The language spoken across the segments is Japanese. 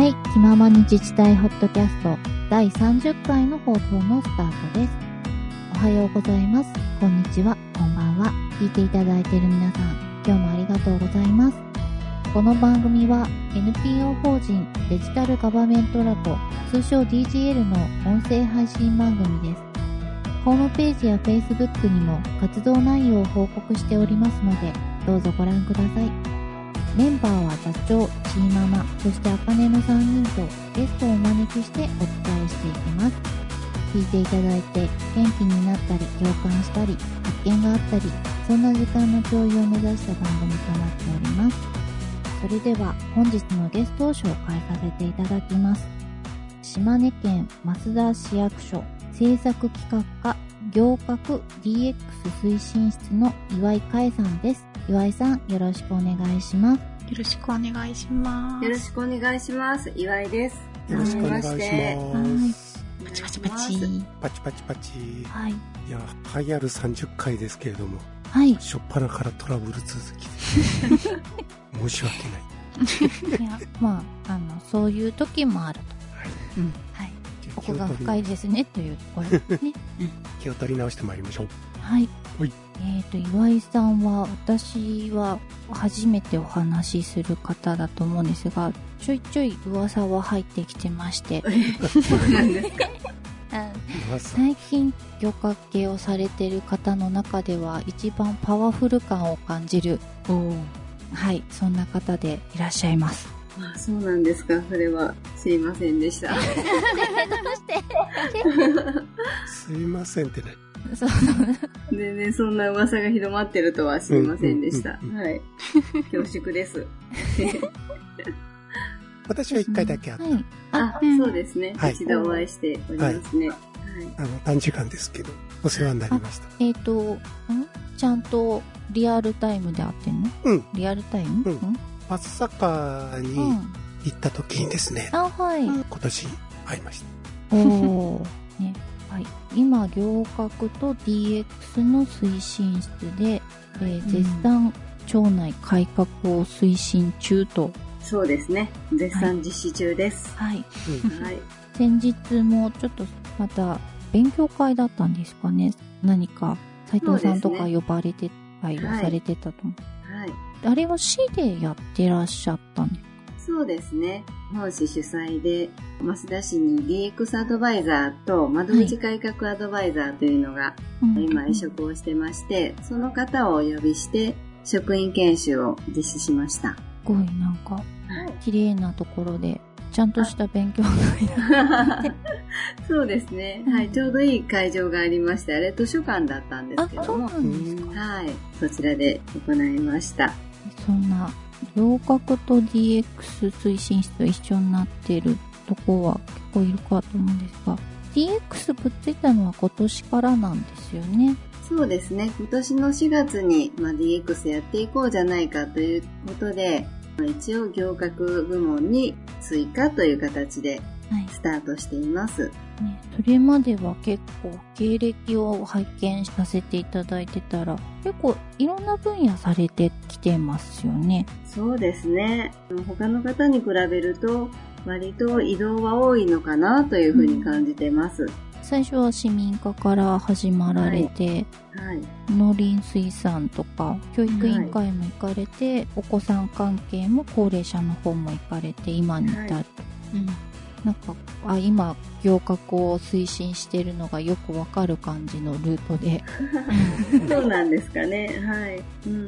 はい、気ままに自治体ホットキャスト第30回の放送のスタートです。おはようございます。こんにちは。こんばんは。聞いていただいている皆さん、今日もありがとうございます。この番組は NPO 法人デジタルガバメントラボ通称 DGL の音声配信番組です。ホームページや Facebook にも活動内容を報告しておりますので、どうぞご覧ください。メンバーは座長、チーママ、そしてあかねの3人とゲストをお招きしてお伝えしていきます。聞いていただいて元気になったり共感したり発見があったりそんな時間の共有を目指した番組となっております。それでは本日のゲストを紹介させていただきます。島根県増田市役所政策企画課行革 DX 推進室の岩井海さんです。岩井さんよろしくお願いしますよろしくお願いします。よろしくお願いします。岩井です。よろしくお願いします。パチパチパチ。パチパチパチ。はいいや、栄えある30回ですけれども、はいしょっぱなからトラブル続きで。申し訳ない。いやまああのそういう時もあるとうん。はいじゃあ奥が深いですねというところですね 気を取り直してまいりましょう。はいはいえっ、と岩井さんは私は初めてお話しする方だと思うんですがちょいちょい噂は入ってきてまして そうなんですか？あまさ最近漁獲系をされてる方の中では一番パワフル感を感じるおお。はいそんな方でいらっしゃいますあ、そうなんですか？それは知りませんでした。すいませんってね。そう 全然そんな噂が広まってるとは知りませんでした。うんうんうんはい。恐縮です。私は一回だけあった。はいあ、うんそうですね。はい一度お会いしておりますね。はい。あの、短時間ですけど、お世話になりました。えっ、とん？ちゃんとリアルタイムで会ってんの？うん。リアルタイム？うん松坂にうん行った時にですね、あはい、今年会いました。おお、ね、はい。今、行革と DX の推進室で、えー絶賛町内改革を推進中と、そうですね。絶賛実施中です。はい。うん。はい。先日もちょっとまた勉強会だったんですかね。何か、斉藤さんとか呼ばれてたりをされてたと思う。はい。あれは市でやってらっしゃったんですそうですね。本市主催で、増田市に DX アドバイザーと窓口改革アドバイザーというのが、うん今移植をしてまして、その方をお呼びして、職員研修を実施しました。すごいなんか、綺麗なところで、ちゃんとした勉強会だ。そうですね。はい。ちょうどいい会場がありまして、あれ図書館だったんですあけ、ども。はい。そちらで行いました。そんな、行革と DX 推進室と一緒になってるとこは結構いるかと思うんですが、DX くっついたのは今年からなんですよね。そうですね。今年の4月に、まあ、DX やっていこうじゃないかということで、まあ一応行革部門に追加という形ではい。スタートしています。ね、それまでは結構経歴を拝見させていただいてたら、結構いろんな分野されてきてますよね。そうですね。他の方に比べると、割と移動は多いのかなというふうに感じてます。最初は市民課から始まられて、はい。農林水産とか教育委員会も行かれて、お子さん関係も高齢者の方も行かれて今に至る、はいうん。なんかあ今行革を推進してるのがよくわかる感じのルートで そうなんですかね。はい。うん。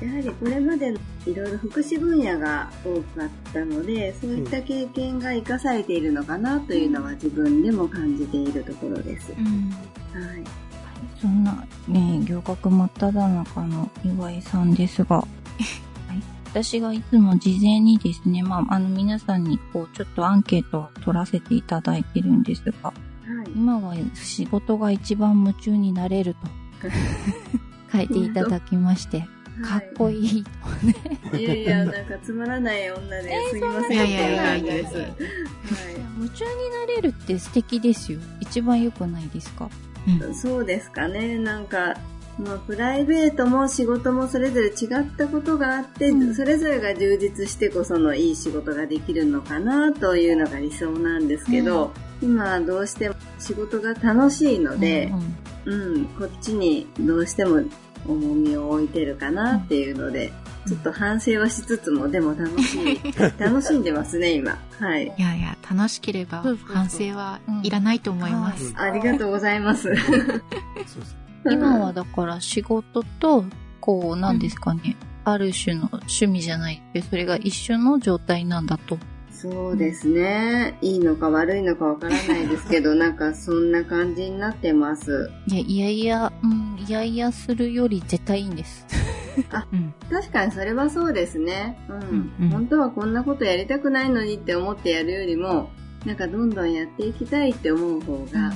やはりこれまでのいろいろ福祉分野が多かったので、そういった経験が活かされているのかなというのは自分でも感じているところです。うん。はい。そんなね行革真っ只中の岩井さんですが、はい、私がいつも事前にですね、まあ、あの皆さんにこうちょっとアンケートを取らせていただいてるんですが、はい。今は仕事が一番夢中になれると 書いていただきまして、かっこいいとい。いやいや、なんかつまらない女ですみませんっていう感じです。はい。夢中になれるって素敵ですよ。一番良くないですか？そうですかね。なんか、まあ、プライベートも仕事もそれぞれ違ったことがあって、うんそれぞれが充実してこそのいい仕事ができるのかなというのが理想なんですけど、今はどうしても仕事が楽しいのでう、んうん、こっちにどうしても重みを置いてるかなっていうので、ちょっと反省はしつつも、でも楽しい、楽しんでますね、今。はい。いやいや、楽しければ反省はいらないと思います。うんありがとうございます。今はだから仕事と、こう、なんですかね、ある種の趣味じゃないけど、それが一緒の状態なんだと。そうですね。いいのか悪いのかわからないですけど、なんかそんな感じになってます。いや、いやいや、うん、いやいやするより絶対いいんです。うん。確かにそれはそうですね。うん。うんうん本当はこんなことやりたくないのにって思ってやるよりも、なんかどんどんやっていきたいって思う方が、モ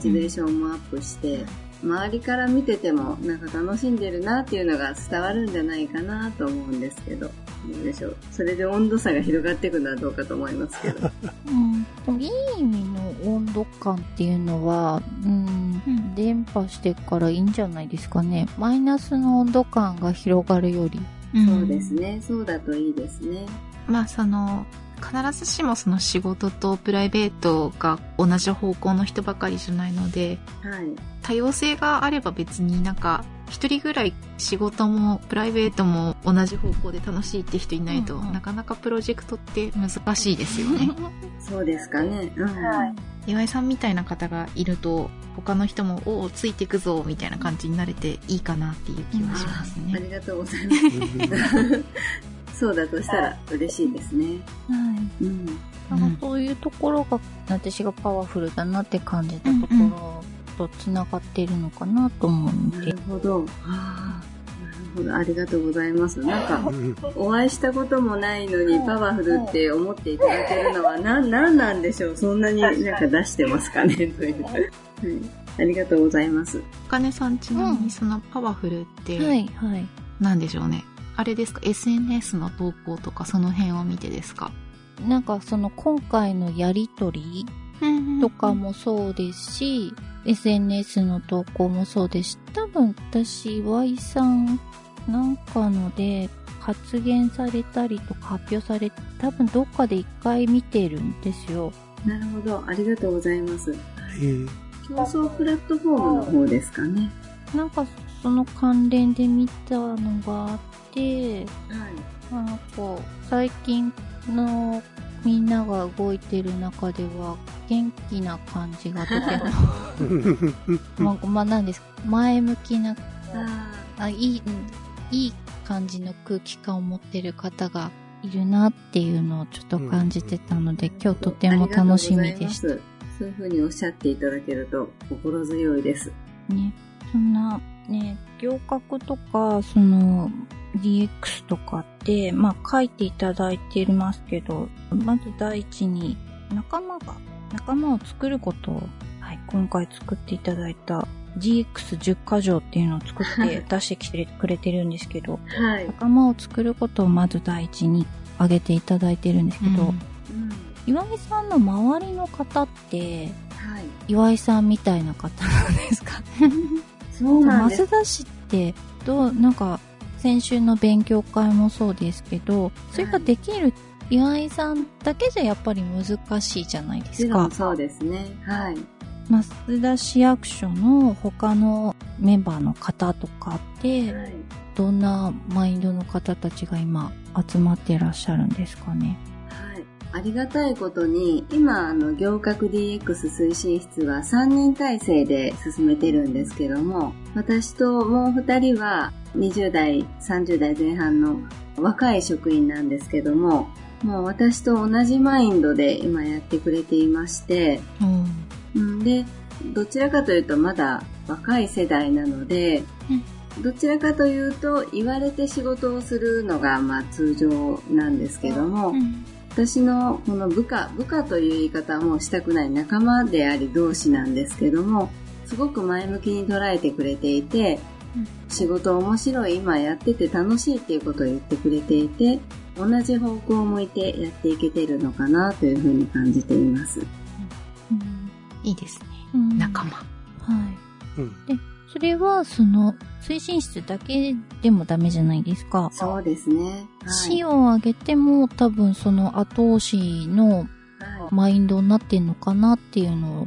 チベーションもアップして、周りから見ててもなんか楽しんでるなっていうのが伝わるんじゃないかなと思うんですけど、どうでしょう？それで温度差が広がっていくのはどうかと思いますけど。うん、でもいい意味の温度感っていうのは、うん、うん伝播してからいいんじゃないですかね。マイナスの温度感が広がるより。そうですね。そうだといいですね。まあその、必ずしもその仕事とプライベートが同じ方向の人ばかりじゃないので、はい。多様性があれば別になんか、一人ぐらい仕事もプライベートも同じ方向で楽しいって人いないと、うんうんなかなかプロジェクトって難しいですよね。そうですかね。うん。はい岩井さんみたいな方がいると、他の人も、おお、ついてくぞ、みたいな感じになれていいかなっていう気はしますね。ありがとうございます。そうだとしたら嬉しいですね。はい。うん。なんかそういうところが、私がパワフルだなって感じたところと繋がっているのかなと思うんでなる。ほど。はあ、なるほど。ありがとうございます。なんか、うんお会いしたこともないのにパワフルって思っていただけるのは何、なんなんでしょう？そんなになんか出してますかね？という。はい。ありがとうございます。お金さんちなみうんにそのパワフルって、はい、はい。なんでしょうね？あれですか ?SNS の投稿とかその辺を見てですか？なんかその今回のやりとりとかもそうですし、SNS の投稿もそうですし、多分私、Y さんなんかので発言されたりとか発表されて、多分どっかで一回見てるんですよ。なるほど。ありがとうございます。へえ競争プラットフォームの方ですかね。なんかその関連で見たのがあって、はい。なんか最近のみんなが動いてる中では元気な感じがとても まあ、まあ、なんですか前向きなああいいうんいい感じの空気感を持ってる方がいるなっていうのをちょっと感じてたので、今日とても楽しみでしたそういうふうにおっしゃっていただけると心強いです。ね。そんな、ね、行革とか、その、DX とかって、まあ書いていただいてますけど、まず第一に仲間が、仲間を作ることを、はい、今回作っていただいた GX10 箇条っていうのを作って出してきてくれてるんですけど、はい。仲間を作ることをまず第一に挙げていただいてるんですけど、うんうん岩井さんの周りの方って、はい。岩井さんみたいな方なんですか？そうなんです。増田市って、どう、なんか、先週の勉強会もそうですけど、それができる、岩井さんだけじゃやっぱり難しいじゃないでもすか。そうですね。はい。増田市役所の他のメンバーの方とかって、はい。どんなマインドの方たちが今集まっていらっしゃるんですかね？はい。ありがたいことに、今、あの、行革 DX 推進室は3人体制で進めてるんですけども、私ともう2人は20代、30代前半の若い職員なんですけども、もう私と同じマインドで今やってくれていまして、うんで、どちらかというとまだ若い世代なので、どちらかというと言われて仕事をするのがまあ通常なんですけども、私のこの部下、部下という言い方はもうしたくない仲間であり同志なんですけども、すごく前向きに捉えてくれていて、仕事面白い、今やってて楽しいっていうことを言ってくれていて、同じ方向を向いてやっていけてるのかなというふうに感じています。いいですね。うん仲間。はい。うんそれは、その、推進室だけでもダメじゃないですか。そうですね。はい。死を上げても多分その後押しのはい。マインドになってんのかなっていうのをは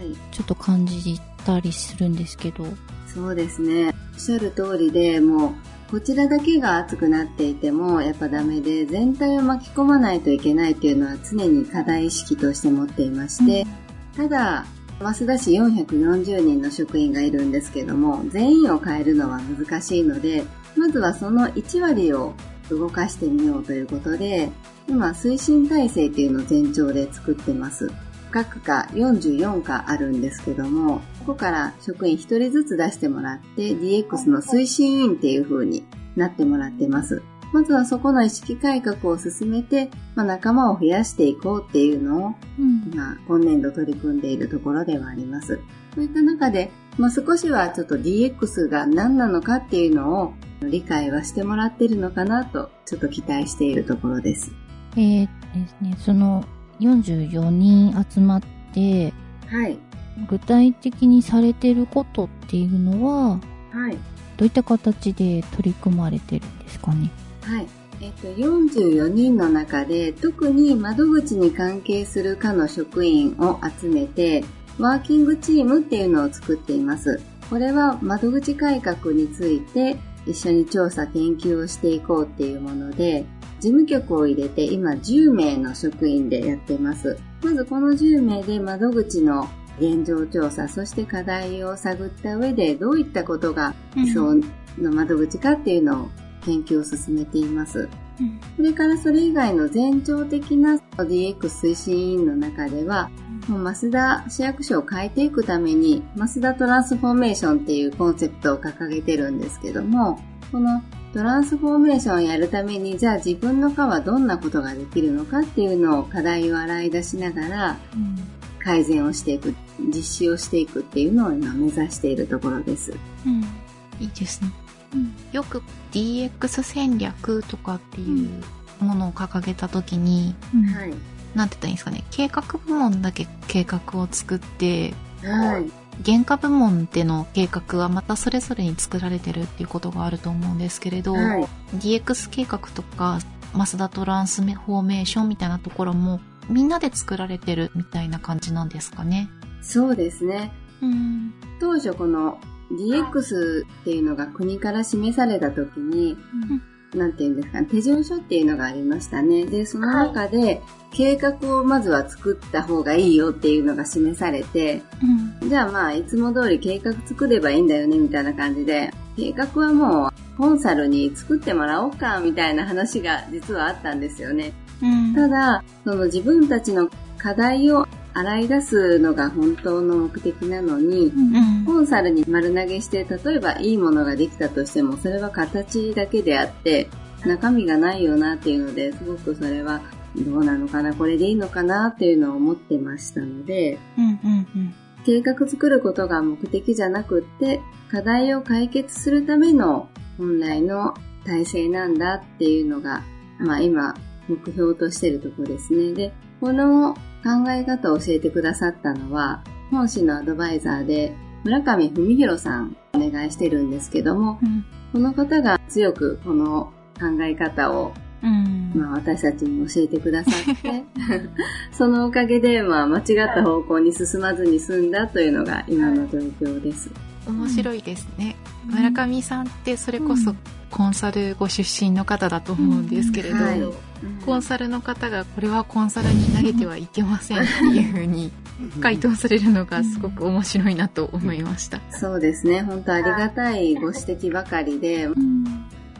い。ちょっと感じたりするんですけど。そうですね。おっしゃる通りで、もう、こちらだけが熱くなっていても、やっぱダメで、全体を巻き込まないといけないっていうのは常に課題意識として持っていまして、ただ、増田市440人の職員がいるんですけども、全員を変えるのは難しいので、まずはその1割を動かしてみようということで、今、推進体制っていうのを全長で作ってます。各課44課あるんですけども、ここから職員1人ずつ出してもらって DX の推進員っていう風になってもらってます。まずはそこの意識改革を進めて、まあ、仲間を増やしていこうっていうのをうん。今、今年度取り組んでいるところではあります。そういった中で、まあ、少しはちょっと DX が何なのかっていうのを理解はしてもらってるのかなと、ちょっと期待しているところです。えー、ですね、その44人集まって、はい。具体的にされてることっていうのは、はい。どういった形で取り組まれてるんですかね？はい。えっと、44人の中で特に窓口に関係する課の職員を集めて、ワーキングチームっていうのを作っています。これは窓口改革について一緒に調査研究をしていこうっていうもので、事務局を入れて今10名の職員でやっています。まずこの10名で窓口の現状調査、そして課題を探った上でどういったことが理想の窓口かっていうのを研究を進めています。うんそれからそれ以外の全長的な DX 推進委員の中では、もう増田市役所を変えていくために、増田トランスフォーメーションっていうコンセプトを掲げてるんですけども、このトランスフォーメーションをやるために、じゃあ自分の課はどんなことができるのかっていうのを課題を洗い出しながら改善をしていく、実施をしていくっていうのを今目指しているところです。うんいいですね。よく DX 戦略とかっていうものを掲げたときに。なんて言ったらいいんですかね、計画部門だけ計画を作って、はい。原価部門での計画はまたそれぞれに作られてるっていうことがあると思うんですけれど、はい。DX 計画とか、マスダトランスフォーメーションみたいなところも、みんなで作られてるみたいな感じなんですかね。そうですね。うん。当初この DX っていうのが国から示された時に、なんていうんですかね、手順書っていうのがありましたね。で、その中で、計画をまずは作った方がいいよっていうのが示されて、うん。じゃあまあ、いつも通り計画作ればいいんだよね、みたいな感じで、計画はもう、コンサルに作ってもらおうか、みたいな話が実はあったんですよね。うん。ただ、その自分たちの課題を洗い出すのが本当の目的なのに、うん。コンサルに丸投げして、例えばいいものができたとしても、それは形だけであって、中身がないよなっていうので、すごくそれはどうなのかな、これでいいのかなっていうのを思ってましたので、うん。うん。計画作ることが目的じゃなくって、課題を解決するための本来の体制なんだっていうのが、まあ今、目標としてるところですね。で、この考え方を教えてくださったのは、本市のアドバイザーで、村上文弘さんお願いしてるんですけども、うん。この方が強くこの考え方を、うん。まあ、私たちに教えてくださって、そのおかげで、まあ、間違った方向に進まずに済んだというのが今の状況です。面白いですね。村上さんってそれこそコンサルご出身の方だと思うんですけれど、はいコンサルの方がこれはコンサルに投げてはいけませんっていうふうに回答されるのがすごく面白いなと思いました。そうですね。本当ありがたいご指摘ばかりで、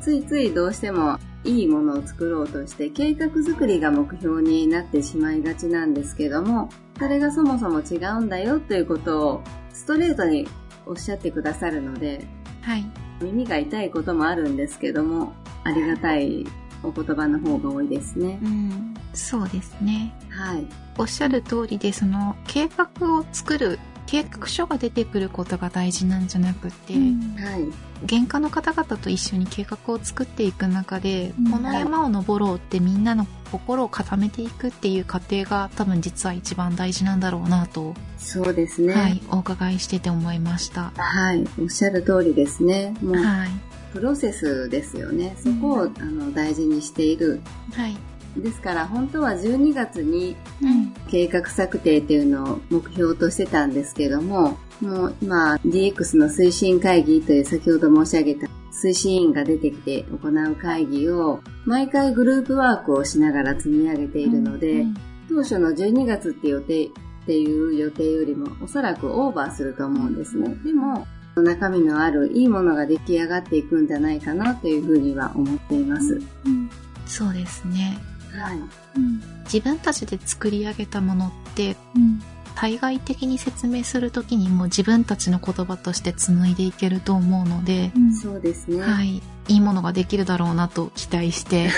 ついついどうしてもいいものを作ろうとして計画作りが目標になってしまいがちなんですけども、それがそもそも違うんだよということをストレートにおっしゃってくださるので、はい。耳が痛いこともあるんですけども、ありがたいお言葉の方が多いですねう。ん、そうですね。はい。おっしゃる通りで、その計画を作る計画書が出てくることが大事なんじゃなくて、うんはい。原価の方々と一緒に計画を作っていく中で、うんこの山を登ろうってみんなの心を固めていくっていう過程が多分実は一番大事なんだろうなと、そうですね。はい、お伺いしてて思いました。はい。おっしゃる通りですね。もう、はい。プロセスですよね。そこを、あの大事にしている。はい。ですから、本当は12月にうん。計画策定っていうのを目標としてたんですけども、もう今 DX の推進会議という先ほど申し上げた推進委員が出てきて行う会議を毎回グループワークをしながら積み上げているので、うん当初の12月って予定っていう予定よりもおそらくオーバーすると思うんですね。でも中身のあるいいものが出来上がっていくんじゃないかなというふうには思っています。うんそうですね。はい。うん自分たちで作り上げたものって、うん対外的に説明するときにも自分たちの言葉として紡いでいけると思うので、うんそうですね。はい。いいものができるだろうなと期待して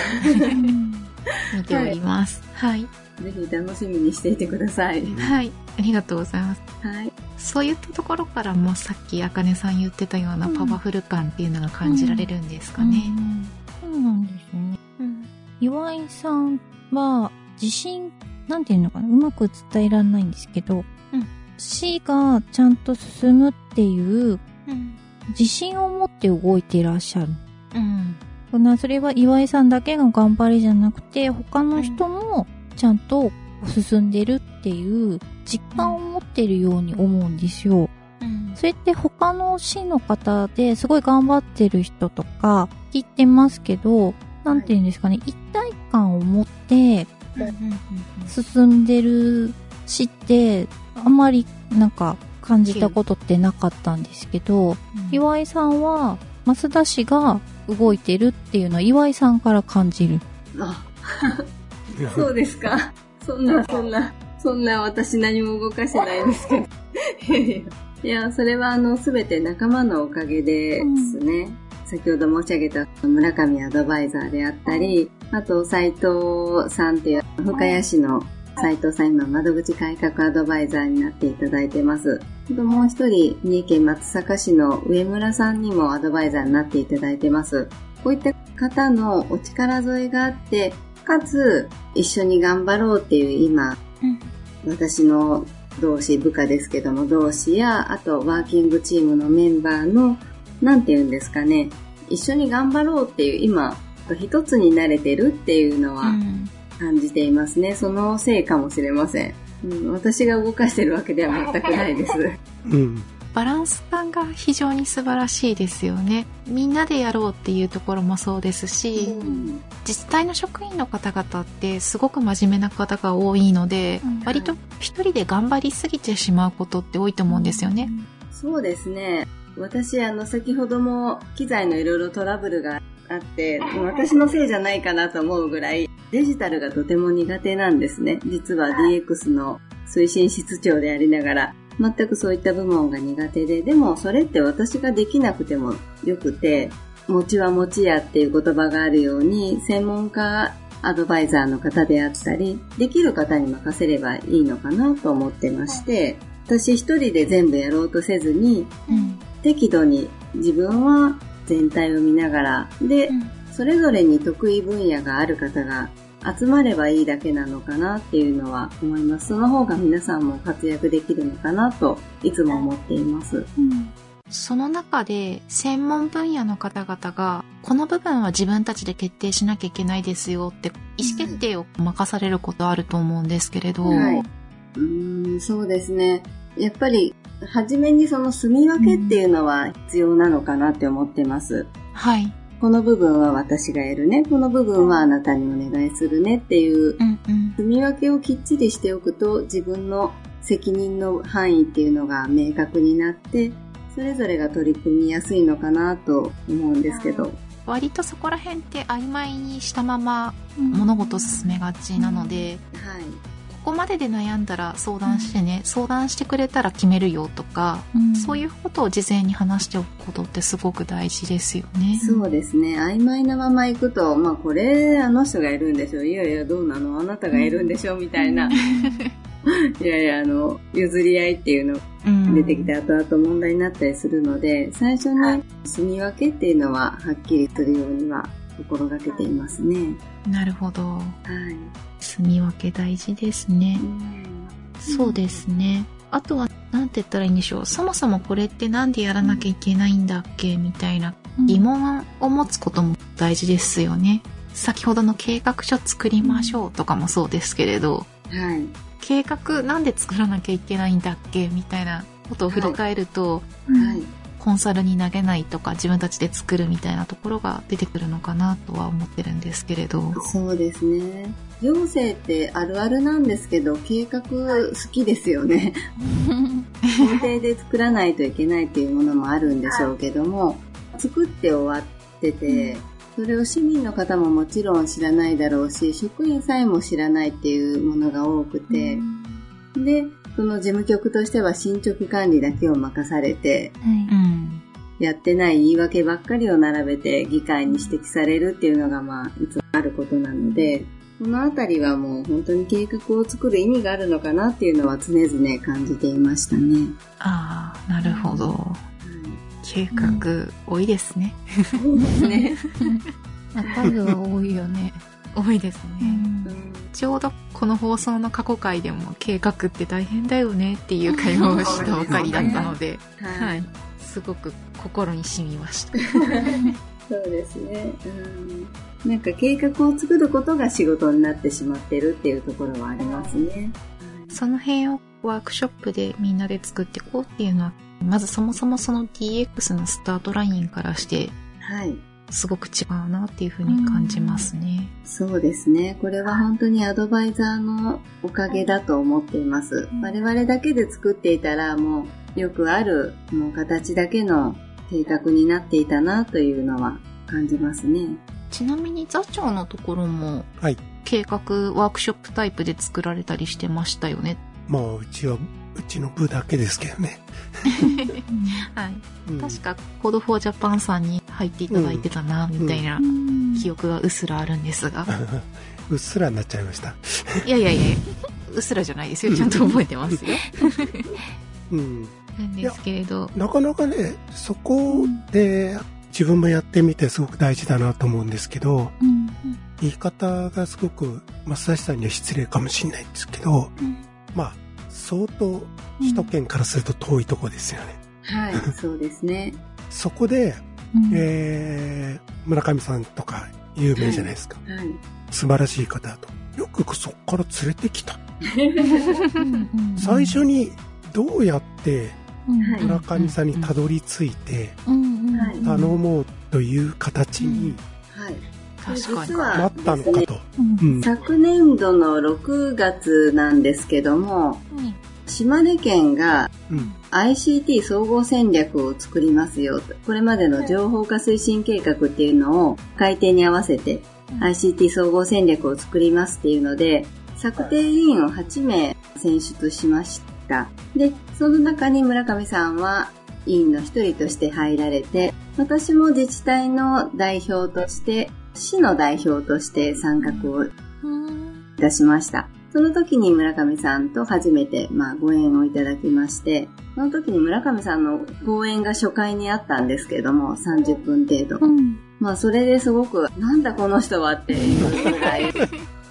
うん 見ております。はい。ぜひ楽しみにしていてください。はい。ありがとうございます。はい。そういったところからもさっきあかねさん言ってたようなパワフル感っていうのが感じられるんですかね。うんそうなんですね。うん。岩井さんは、自信、なんていうのかな、うまく伝えられないんですけど、うん死がちゃんと進むっていううん。自信を持って動いていらっしゃる。うん。そんなそれは岩井さんだけの頑張りじゃなくて、他の人もちゃんと進んでるっていう実感を持ってるように思うんですよ。うん。それって他の市の方ですごい頑張ってる人とか聞いてますけど、なんていうんですかね、一体感を持って進んでる市ってあんまりなんか感じたことってなかったんですけど、岩井さんは増田氏が動いてるっていうのは岩井さんから感じる。あ、そうですか。そんな、そんな、そんな私何も動かしてないですけど。いやそれはあの、すべて仲間のおかげですね。先ほど申し上げた村上アドバイザーであったり、あと斉藤さんっていう深谷市の斉藤さん今窓口改革アドバイザーになっていただいてます。あともう一人、三重県松阪市の上村さんにもアドバイザーになっていただいてます。こういった方のお力添えがあって、かつ一緒に頑張ろうっていう今、うん私の同志、部下ですけども同志や、あとワーキングチームのメンバーの、なんて言うんですかね、一緒に頑張ろうっていう今、一つになれてるっていうのはうん感じていますね。そのせいかもしれません。うん、私が動かしてるわけでは全くないです。うん。バランス感が非常に素晴らしいですよね。みんなでやろうっていうところもそうですし、うん自治体の職員の方々ってすごく真面目な方が多いので、うん割と一人で頑張りすぎてしまうことって多いと思うんですよね。そうですね。私、あの、先ほども機材のいろいろトラブルがあって、私のせいじゃないかなと思うぐらい、デジタルがとても苦手なんですね。実は DX の推進室長でありながら、全くそういった部門が苦手で、でもそれって私ができなくてもよくて、餅は餅やっていう言葉があるように、専門家アドバイザーの方であったり、できる方に任せればいいのかなと思ってまして、私一人で全部やろうとせずに、うん。適度に自分は全体を見ながら、で、それぞれに得意分野がある方が集まればいいだけなのかなっていうのは思います。その方が皆さんも活躍できるのかなといつも思っています。うんその中で専門分野の方々がこの部分は自分たちで決定しなきゃいけないですよって意思決定を任されることあると思うんですけれど、はい。うーん、そうですね。やっぱり、初めにその住み分けっていうのは必要なのかなって思ってます。はい。この部分は私がやるね。この部分はあなたにお願いするねっていううんうん。住み分けをきっちりしておくと自分の責任の範囲っていうのが明確になってそれぞれが取り組みやすいのかなと思うんですけど。割とそこら辺って曖昧にしたままうん物事を進めがちなので、はい。ここまでで悩んだら相談してね、相談してくれたら決めるよとか、うんそういうことを事前に話しておくことってすごく大事ですよね。そうですね。曖昧なまま行くと、まあこれあの人がいるんでしょう。いやいやどうなの？あなたがいるんでしょうみたいな。いやいやあの、譲り合いっていうのうん。うん出てきて後々問題になったりするので、最初に住み分けっていうのははっきりするようには心がけていますね。なるほど。はい。住み分け大事ですね。そうですね。あとは、なんて言ったらいいんでしょう。そもそもこれってなんでやらなきゃいけないんだっけ？みたいな疑問を持つことも大事ですよね。先ほどの計画書作りましょうとかもそうですけれど、はい。計画なんで作らなきゃいけないんだっけ？みたいなことを振り返ると、はい。コンサルに投げないとか自分たちで作るみたいなところが出てくるのかなとは思ってるんですけれど。そうですね。行政ってあるあるなんですけど、計画好きですよね。工程で作らないといけないっていうものもあるんでしょうけども、作って終わってて、それを市民の方ももちろん知らないだろうし、職員さえも知らないっていうものが多くて、で、その事務局としては進捗管理だけを任されて、うん。やってない言い訳ばっかりを並べて議会に指摘されるっていうのがまあいつもあることなので、このあたりはもう本当に計画を作る意味があるのかなっていうのは常々感じていましたね。ああ、なるほど。計画、多いですね。そうですね。まあ数は多いよね。多いですね。うんちょうどこの放送の過去回でも計画って大変だよねっていう会話をしたばかりだったので、は。はいい。すごく心に染みました。そうですね。うん。なんか計画を作ることが仕事になってしまってるっていうところはありますね。その辺をワークショップでみんなで作っていこうっていうのは、まずそもそもその DX のスタートラインからして、はい。すごく違うなっていうふうに感じますね。そうですね。これは本当にアドバイザーのおかげだと思っています。我々だけで作っていたらもうよくあるもう形だけの計画になっていたなというのは感じますね。ちなみに座長のところもはい。計画ワークショップタイプで作られたりしてましたよね。まあ、うちは、うちの部だけですけどね。はい。うん確か、コードフォージャパンさんに入っていただいてたな、みたいな記憶がうっすらあるんですが。うっすらになっちゃいました。いやいやいや、うっすらじゃないですよ。ちゃんと覚えてますよ。うん。なんですけれど。なかなかね、そこで自分もやってみてすごく大事だなと思うんですけど、言い方がすごく増田さんには失礼かもしれないんですけど、まあ、相当首都圏からすると遠いとこですよね。はい、そうですね。そこで、えー、村上さんとか有名じゃないですか。はい。素晴らしい方だと。よくそこから連れてきた。最初にどうやってはい村上さんにたどり着いてはい頼もうという形に実はなったのかと。うん。昨年度の6月なんですけども、島根県がうん。ICT 総合戦略を作りますよと。これまでの情報化推進計画っていうのを改定に合わせて ICT 総合戦略を作りますっていうので、策定委員を8名選出しました。で、その中に村上さんは委員の一人として入られて、私も自治体の代表として、市の代表として参画をいたしました。その時に村上さんと初めて、まあ、ご縁をいただきまして、その時に村上さんの講演が初回にあったんですけれども、30分程度。まあ、それですごく、なんだこの人はっていうぐらい、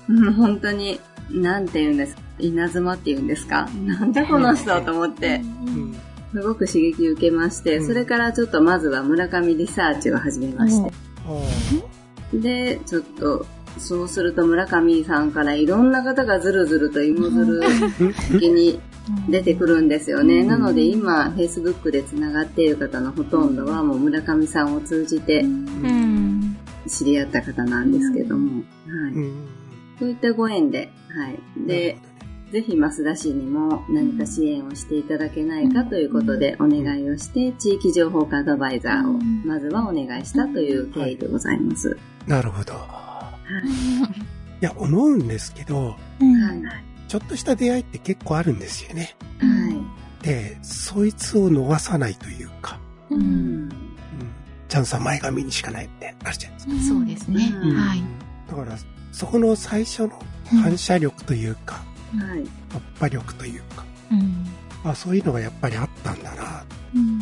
う ん本当に、なんて言うんですか、稲妻って言うんですかなんだこの人と思って、うん。すごく刺激受けまして、うんそれからちょっとまずは村上リサーチを始めまして、あで、ちょっと、そうすると村上さんからいろんな方がずるずると芋づる的に出てくるんですよね。なので今、Facebook でつながっている方のほとんどはもう村上さんを通じてうん。知り合った方なんですけども、はい。そういったご縁で、はい。で、ぜひ増田市にも何か支援をしていただけないかということでお願いをして、地域情報化アドバイザーをまずはお願いしたという経緯でございます。なるほど。はいや、思うんですけど、い。はい。ちょっとした出会いって結構あるんですよね。はい。で、そいつを逃さないというか、うん。うん、チャンスは前髪にしかないってあるじゃないですか。そうですね。うんはい。だから、そこの最初の反射力というか、はい。突破力というか、うん。あそういうのがやっぱりあったんだな、うん、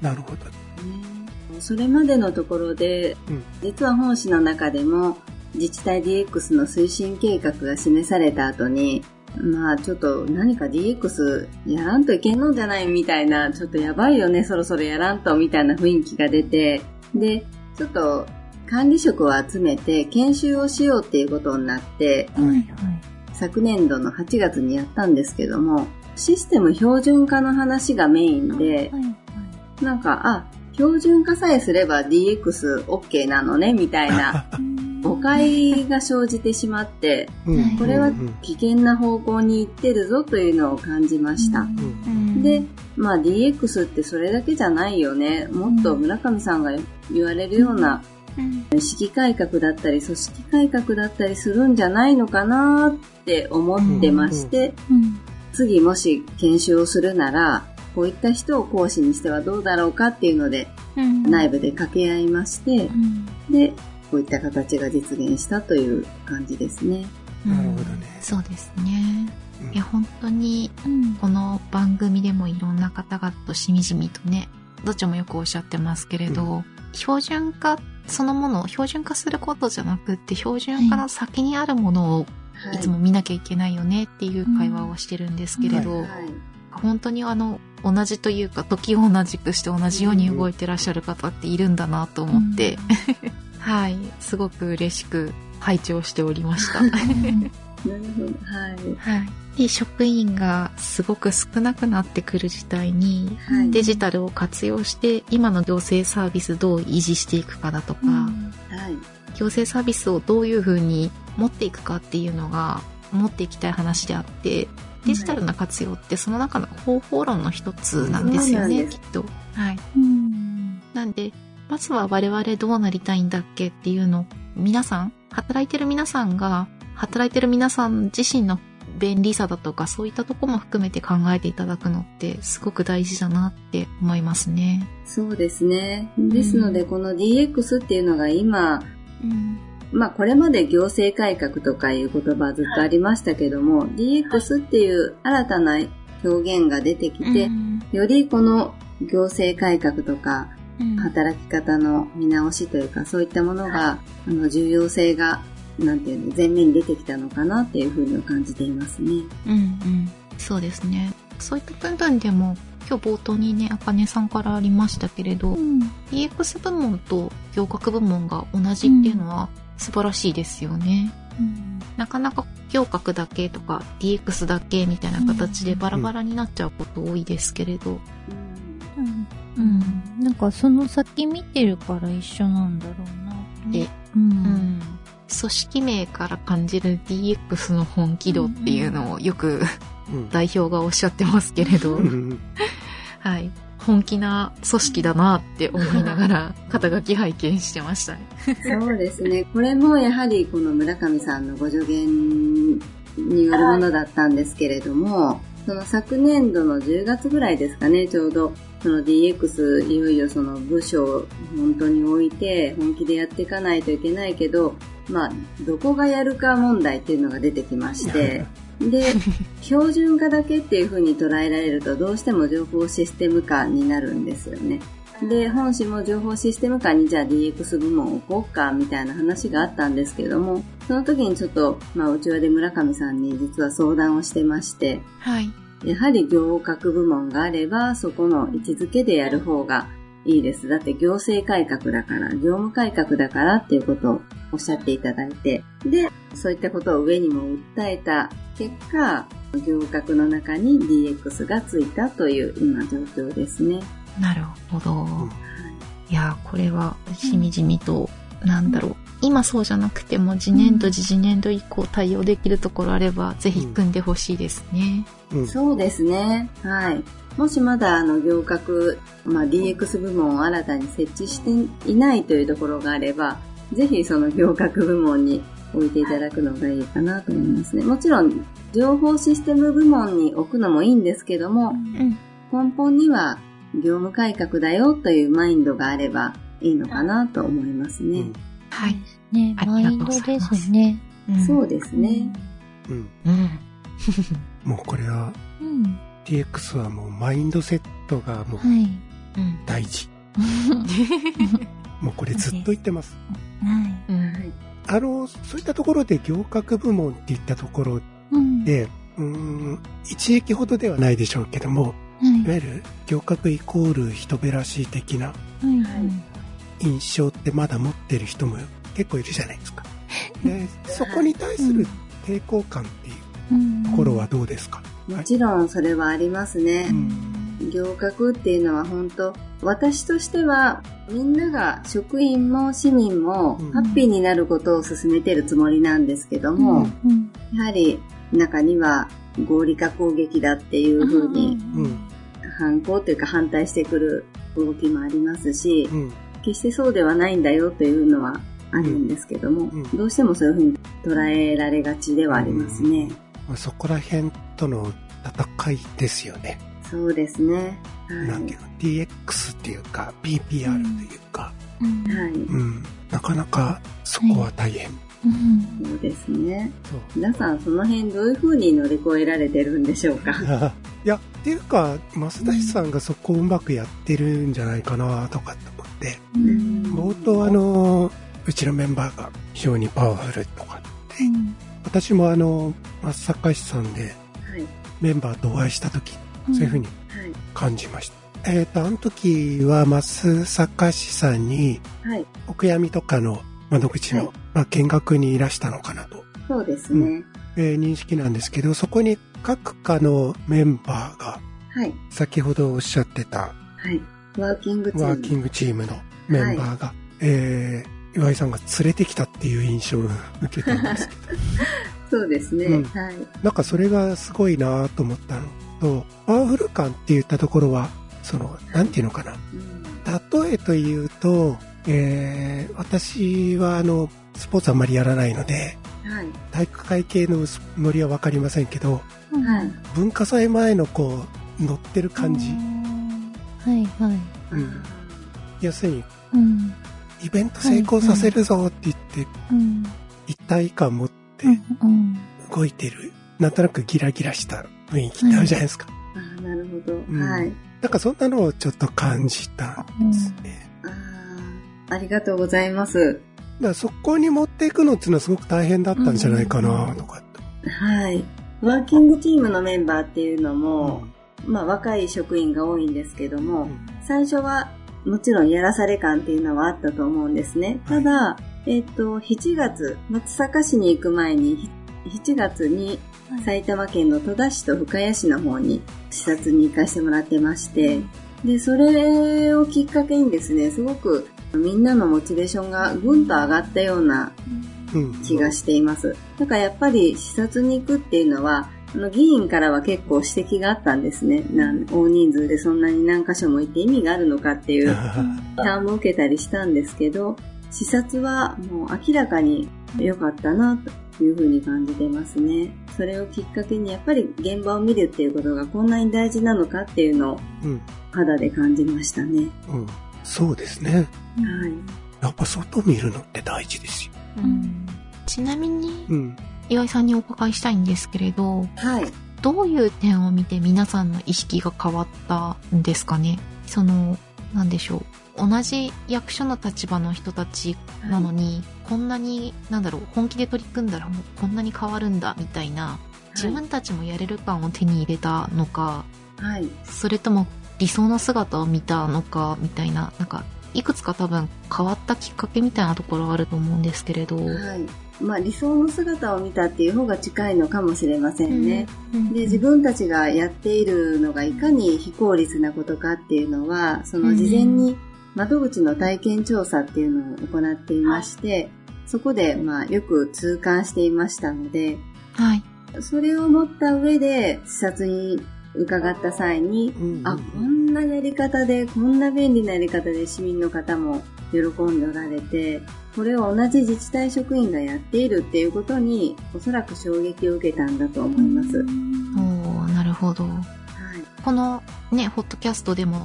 なるほど、ね、それまでのところで、うん、実は本誌の中でも自治体 DX の推進計画が示された後にまあちょっと何か DX やらんといけんのじゃないみたいな、ちょっとやばいよね、そろそろやらんとみたいな雰囲気が出て、で、ちょっと管理職を集めて研修をしようっていうことになって、はいはい、昨年度の8月にやったんですけども、システム標準化の話がメインで、はいはい、なんか、あ、標準化さえすれば DXOK なのね、みたいな 誤解が生じてしまって、これは危険な方向に行ってるぞというのを感じました。で、まあ DX ってそれだけじゃないよね。もっと村上さんが言われるような意識改革だったり組織改革だったりするんじゃないのかなって思ってまして、次もし研修をするなら、こういった人を講師にしてはどうだろうかっていうので、内部で掛け合いまして、で、こういった形が実現したという感じですね。なるほどね。そうですね。いや、本当に、この番組でもいろんな方々としみじみとね、どっちもよくおっしゃってますけれど、うん、標準化そのものを標準化することじゃなくって、標準化の先にあるものをい。つも見なきゃいけないよねっていう会話をしてるんですけれど、本当にあの、同じというか、時を同じくして同じように動いてらっしゃる方っているんだなと思って、うん。はい、すごく嬉しく拝聴しておりました。なるほど、はい。はい。で、職員がすごく少なくなってくる時代に、はい、デジタルを活用して今の行政サービスどう維持していくかだとか、うん、はい、行政サービスをどういうふうに持っていくかっていうのが持っていきたい話であって、デジタルな活用ってその中の方法論の一つなんですよね、きっと。はい。うん、なんで、まずは我々どうなりたいんだっけっていうのを皆さん、働いてる皆さんが、働いてる皆さん自身の便利さだとかそういったとこも含めて考えていただくのってすごく大事だなって思いますね。そうですね。ですので、この DX っていうのが今、うん、まあこれまで行政改革とかいう言葉ずっとありましたけども、DX っていう新たな表現が出てきて、うん、よりこの行政改革とか働き方の見直しというか、そういったものが、あの、重要性が、なんていうの、前面に出てきたのかなっていうふうに感じていますね。うんうん。そうですね。そういった部分でも、今日冒頭にね、あかねさんからありましたけれど、うん、DX 部門と行革部門が同じっていうのは素晴らしいですよね。うん、なかなか行革だけとか DX だけみたいな形でバラバラになっちゃうこと多いですけれど、うん、うん。なんかその先見てるから一緒なんだろうなって。うん。うん、組織名から感じる DX の本気度っていうのをよく、代表がおっしゃってますけれど、はい。本気な組織だなって思いながら肩書き拝見してましたね。そうですね。これもやはりこの村上さんのご助言によるものだったんですけれども、その昨年度の10月ぐらいですかね、ちょうど、その DX いよいよその部署を本当に置いて本気でやっていかないといけないけど、まあ、どこがやるか問題っていうのが出てきまして、で、標準化だけっていう風に捉えられるとどうしても情報システム化になるんですよね。で、本誌も情報システム化にじゃあ DX 部門を置こうかみたいな話があったんですけども、その時にちょっと、まあ、うちわで村上さんに実は相談をしてまして、はい。やはり行革部門があれば、そこの位置づけでやる方がいいです。だって行政改革だから、業務改革だからっていうことをおっしゃっていただいて、で、そういったことを上にも訴えた結果、行革の中に DX がついたという今状況ですね。なるほど。いや、これはしみじみと、なんだろう。今そうじゃなくても次年度、次次年度以降対応できるところあれば、ぜひ組んでほしいですね。うん、そうですね。はい。もしまだあの行革、まあ、DX 部門を新たに設置していないというところがあれば、ぜひその行革部門に置いていただくのがいいかなと思いますね。もちろん、情報システム部門に置くのもいいんですけども、うん、根本には業務改革だよというマインドがあればいいのかなと思いますね。うんはい。ね、マインドですね。そうですね。うん。うん。もうこれは、うん、DX はもうマインドセットがもう大事。もうこれずっと言ってます。はい。あの、そういったところで行革部門っていったところで、うん、一撃ほどではないでしょうけども、い。わゆる行革イコール人べらしい的な印象ってまだ持ってる人も結構いるじゃないですか。でそこに対する抵抗感っていうところはどうですか、もちろんそれはありますね。行革っていうのは本当私としてはみんなが職員も市民もハッピーになることを進めてるつもりなんですけども、やはり中には合理化攻撃だっていうふうに反抗というか反対してくる動きもありますし、うん、決してそうではないんだよというのはあるんですけども、うんうん、どうしてもそういうふうに捉えられがちではありますね。そこら辺との戦いですよね。そうですね。はい、なんていうの、DX っていうか、PPR というか、はい。うん。なかなかそこは大変。そうですね。皆さんその辺どういうふうに乗り越えられてるんでしょうか？いや、っていうか、増田さんがそこをうまくやってるんじゃないかなとかって思って、冒頭あの、うちのメンバーが非常にパワフルとかって、私もあの、松坂市さんで、メンバーとお会いした時、そういうふうに感じました。えっ、と、あの時は増坂市さんに、お悔やみとかの窓口の、まあ、見学にいらしたのかなと。そうですね。うんえー、認識なんですけど、そこに各課のメンバーが、はい。先ほどおっしゃってた、はい。ワーキングチーム。ワーキングチームのメンバーが、はい、えー、岩井さんが連れてきたっていう印象を受けたんですけど。そうですね、うん、はい。なんかそれがすごいなと思ったのと、パワフル感って言ったところは、その、なんていうのかな。うん、例えというと、えー、私はあの、スポーツあんまりやらないので、はい、体育会系のノリは分かりませんけど、はい、文化祭前のこう乗ってる感じ。はいはい、うん、要するに、うん、イベント成功させるぞって言って、はいはい、一体感持って動いてる、なんとなくギラギラした雰囲気ってあるじゃないですか、あなるほど、うん、はい。なんかそんなのをちょっと感じたんですね、あありがとうございます。だそこに持っていくのっていうのはすごく大変だったんじゃないかなとか、はい。ワーキングチームのメンバーっていうのも、うん、まあ若い職員が多いんですけども、うん、最初はもちろんやらされ感っていうのはあったと思うんですね。ただ、はい、えっ、と、7月、松阪市に行く前に、7月に埼玉県の戸田市と深谷市の方に視察に行かせてもらってまして、で、それをきっかけにですね、すごくみんなのモチベーションがぐんと上がったような気がしています。だからやっぱり視察に行くっていうのは、あの議員からは結構指摘があったんですね。大人数でそんなに何箇所も行って意味があるのかっていう 批判も受けたりしたんですけど、視察はもう明らかに良かったなというふうに感じてますね。それをきっかけにやっぱり現場を見るっていうことがこんなに大事なのかっていうのを肌で感じましたね。うんそうですね。はい。やっぱ外見るのって大事ですよ。うん、ちなみに、うん、岩井さんにお伺いしたいんですけれど、はい。どういう点を見て皆さんの意識が変わったんですかね？その、なんでしょう。同じ役所の立場の人たちなのに、はい、こんなに、なんだろう、本気で取り組んだらもうこんなに変わるんだ、みたいな、自分たちもやれる感を手に入れたのか、はい。それとも理想の姿を見たのかみたいななんかいくつか多分変わったきっかけみたいなところはあると思うんですけれど、はい。まあ、理想の姿を見たっていう方が近いのかもしれませんね、うんうん、で自分たちがやっているのがいかに非効率なことかっていうのはその事前に窓口の体験調査っていうのを行っていまして、そこでまあよく痛感していましたので、はい、それを持った上で視察に伺った際に、うんうん、あ、こんなやり方で、こんな便利なやり方で市民の方も喜んでおられて、これを同じ自治体職員がやっているっていうことに、おそらく衝撃を受けたんだと思います。おなるほど。はい、このね、ホットキャストでも、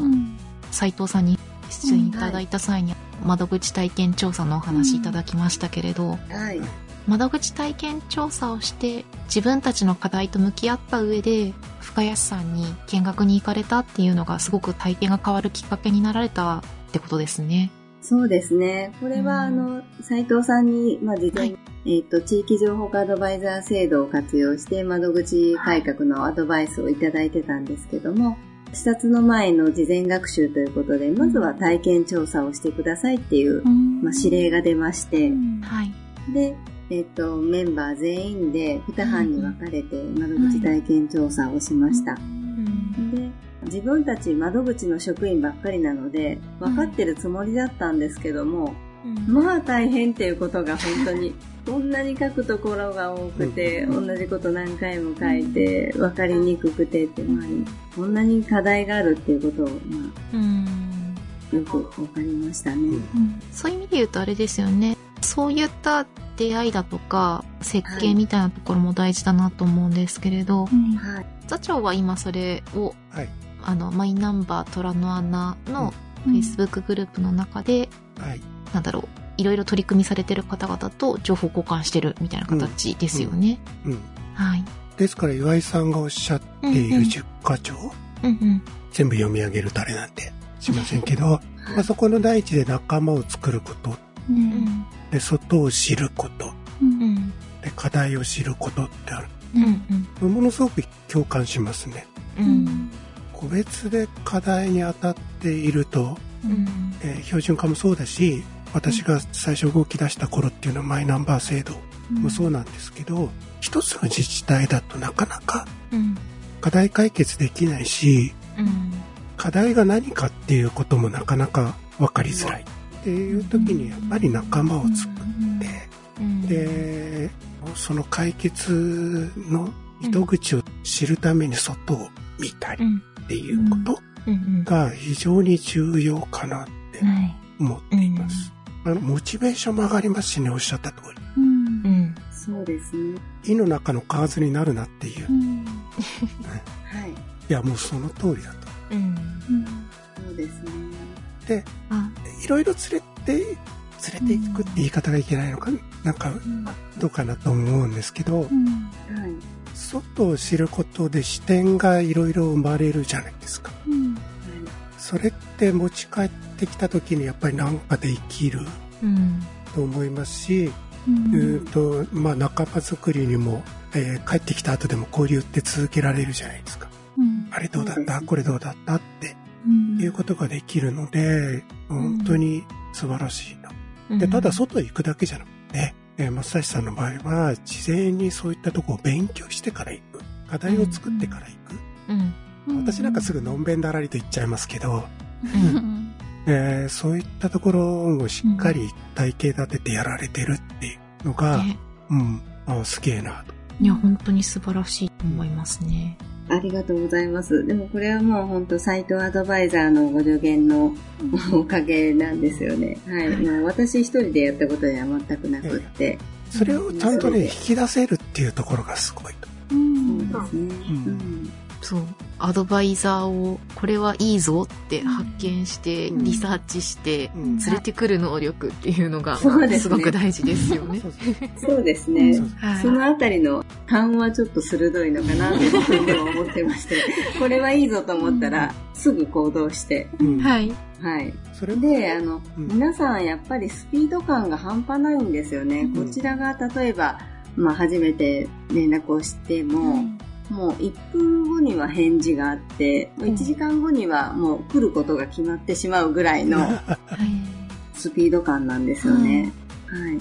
斎、うん、藤さんに出演いただいた際に、はい、窓口体験調査のお話いただきましたけれど、はい。窓口体験調査をして自分たちの課題と向き合った上で深谷さんに見学に行かれたっていうのがすごく体験が変わるきっかけになられたってことですね。そうですね。これは、あの、斉藤さんに、まあ、事前に、はい、えっ、と、地域情報アドバイザー制度を活用して、窓口改革のアドバイスをいただいてたんですけども、視察の前の事前学習ということで、まずは体験調査をしてくださいっていう、まあ、指令が出まして、はい、で、えっ、と、メンバー全員で2班に分かれて窓口体験調査をしました。で、自分たち窓口の職員ばっかりなので、分かってるつもりだったんですけども、まあ大変っていうことが本当に、こんなに書くところが多くて、同じこと何回も書いて、分かりにくくてって、まあ、こんなに課題があるっていうことを、まあ、よく分かりましたね、そういう意味で言うとあれですよね。そういった出会いだとか設計みたいなところも大事だなと思うんですけれど、はい、座長は今それを、はい、あのマイナンバー虎の穴の Facebook グループの中で、はい、なんだろういろいろ取り組みされてる方々と情報交換してるみたいな形ですよね。うん、うん、はい、ですから岩井さんがおっしゃっている10課長、うんうん、全部読み上げるとあれなんてしませんけど、まあ、そこの第一で仲間を作ること、うん、で外を知ること、うん、で課題を知ることってある、うん。うん、ものすごく共感しますね、うん、個別で課題に当たっていると、うん、えー、標準化もそうだし私が最初動き出した頃っていうのはマイナンバー制度もそうなんですけど、一つの自治体だとなかなか課題解決できないし、課題が何かっていうこともなかなか分かりづらい。っていう時にやっぱり仲間を作って、で、その解決の糸口を知るために外を見たりっていうことが非常に重要かなって思っています。あの、モチベーションも上がりますしね、おっしゃった通り。うん。そうですね。胃の中の蛙になるなっていう。はい。いや、もうその通りだと。うん。そうですね。で、いろいろ連れて、連れていくって言い方がいけないのか、なんか、どうかなと思うんですけど、外を知ることで視点がいろいろ生まれるじゃないですか。それって持ち帰ってきた時にやっぱり何かで生きると思いますし、うん。とまあ、仲間作りにも、えー、帰ってきた後でも交流って続けられるじゃないですか。うん、あれどうだった？これどうだった？っていうことができるので、本当に素晴らしいな。で、ただ外へ行くだけじゃなくて、えー、松崎さんの場合は、事前にそういったとこを勉強してから行く。課題を作ってから行く。うん、私なんかすぐのんべんだらりと言っちゃいますけど、えー、そういったところをしっかり体系立ててやられてるっていうのが、うん、あすげえなと。いや、本当に素晴らしいと思いますね。ありがとうございます。でもこれはもう本当サイトアドバイザーのご助言のおかげなんですよね。はい。もう私一人でやったことでは全くなくって。それをちゃんとね、引き出せるっていうところがすごいと。うん、そうですね。うんそうアドバイザーをこれはいいぞって発見して、リサーチして連れてくる能力っていうのがすごく大事ですよね。そうですね。そのあたりの勘はちょっと鋭いのかなって自分でも思ってまして、これはいいぞと思ったらすぐ行動して。はい。はい。それで、あの、皆さんやっぱりスピード感が半端ないんですよね。こちらが例えば、まあ初めて連絡をしても、もう1分後には返事があって、うん、1時間後にはもう来ることが決まってしまうぐらいのスピード感なんですよね。はい。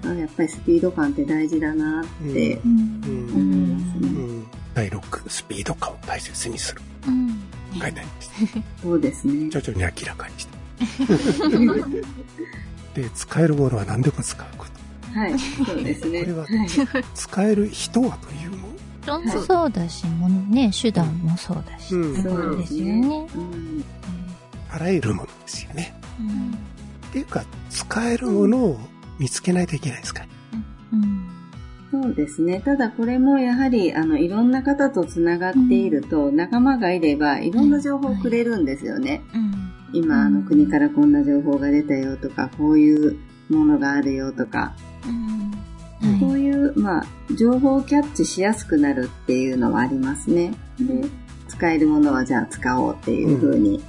だからやっぱりスピード感って大事だなって思いますね。第6、スピード感を大切にする。うん、書いてあります。そうですね。徐々に明らかにして。で、使えるものは何でも使うこと。はい、そうですね。これは、使える人はというももそう。だし、もね、手段もそうだし、うん、そうですよね。あらゆるものですよね。うん、っていうか、使えるものを見つけないといけないですか。うん、そうですね。ただこれもやはり、あの、いろんな方とつながっていると、仲間がいれば、いろんな情報をくれるんですよね。今、あの、国からこんな情報が出たよとか、こういうものがあるよとか、こういう、まあ、情報をキャッチしやすくなるっていうのはありますね。で、使えるものはじゃあ使おうっていう風に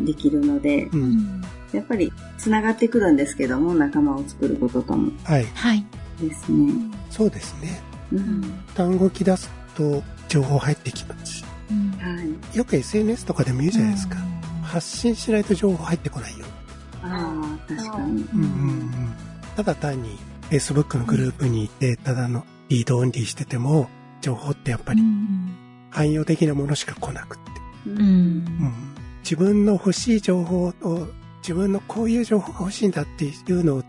できるので、うんうん、やっぱり繋がってくるんですけども、仲間を作ることとも。はい。はい。ですね。そうですね。うん、単語き出すと情報入ってきますし、うん、はい、よく SNS とかでも言うじゃないですか。発信しないと情報入ってこないよ。ああ、確かに。うんうんうん。ただ単に Facebook のグループにいて、ただのリードオンリーしてても、情報ってやっぱり、汎用的なものしか来なくって。うん、うん、自分の欲しい情報を、自分のこういう情報が欲しいんだっていうのを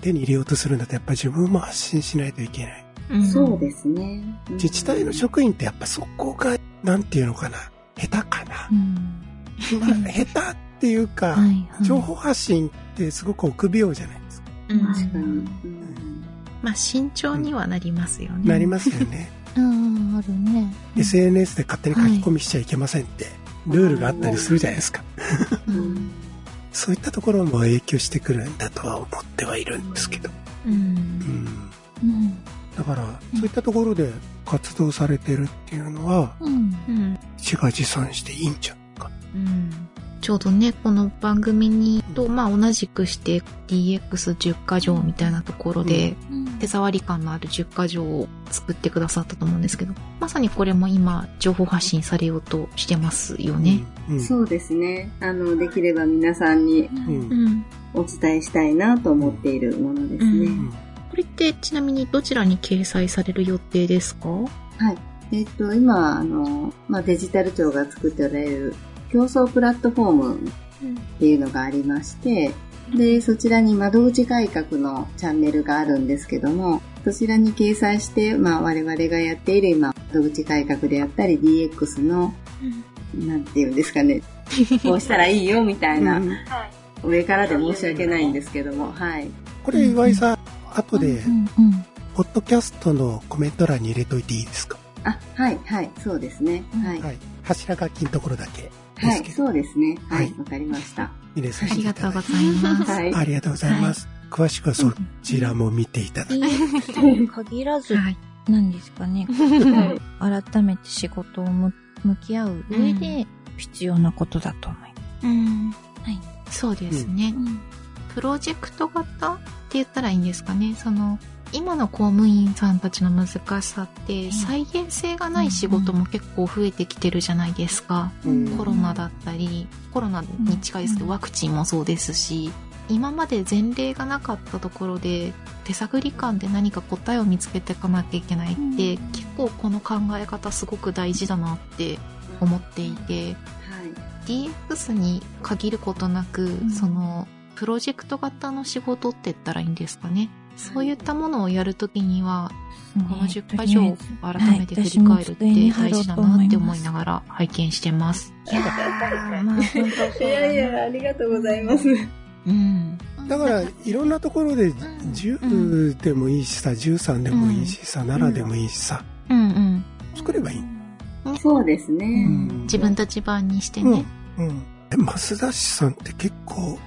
手に入れようとするんだと、やっぱり自分も発信しないといけない。そうですね。自治体の職員ってやっぱそこが、なんていうのかな、下手かな。まあ、下手っていうか、はいはい、情報発信ってすごく臆病じゃない？確かに。まあ、慎重にはなりますよね。なりますよね。うん、あるね。SNS で勝手に書き込みしちゃいけませんって、ルールがあったりするじゃないですか。そういったところも影響してくるんだとは思ってはいるんですけど。うん。うん、だから、そういったところで活動されてるっていうのは、うん、自画自賛していいんじゃんか。うんちょうどね、この番組にと、まあ同じくして DX10 箇条みたいなところで、手触り感のある10箇条を作ってくださったと思うんですけど、まさにこれも今、情報発信されようとしてますよね。うん。うん、そうですね。あの、できれば皆さんにお伝えしたいなと思っているものですね。うん、これってちなみにどちらに掲載される予定ですか？はい。えっ、ー、と、今、あの、まあ、デジタル庁が作っておられる競争プラットフォームっていうのがありまして、で、そちらに窓口改革のチャンネルがあるんですけども、そちらに掲載して、まあ我々がやっている今、窓口改革であったり DX の、うん、なんていうんですかね、こうしたらいいよみたいな、うん、上からで申し訳ないんですけども、はい。これ岩井さん、後で、ポッドキャストのコメント欄に入れといていいですか？あ、はい、はい、そうですね。はい。はい、柱書きのところだけ。はい、そうですね。はい、わ、かりました。入れさせていただきます。ありがとうございます。はい、ありがとうございます。詳しくはそちらも見ていただいて。限らず、なんですかね。改めて仕事を向き合う上で必要なことだと思います。うん。はい。そうですね。プロジェクト型って言ったらいいんですかね。その、今の公務員さんたちの難しさって再現性がない仕事も結構増えてきてるじゃないですか、うん、コロナだったりコロナに近いですけどワクチンもそうですし今まで前例がなかったところで手探り感で何か答えを見つけていかなきゃいけないって、結構この考え方すごく大事だなって思っていて、はい、DX に限ることなく、そのプロジェクト型の仕事って言ったらいいんですかねそういったものをやるときには、この10か条を改めて振り返るって大事だなって思いながら拝見してます。いやまあ、いやいや、ありがとうございます。うん。だから、いろんなところで10でもいいしさ、13でもいいしさ、7でもいいしさ、うんうん。作ればいい。そうですね。自分たち版にしてね。うん。増田氏さんって結構、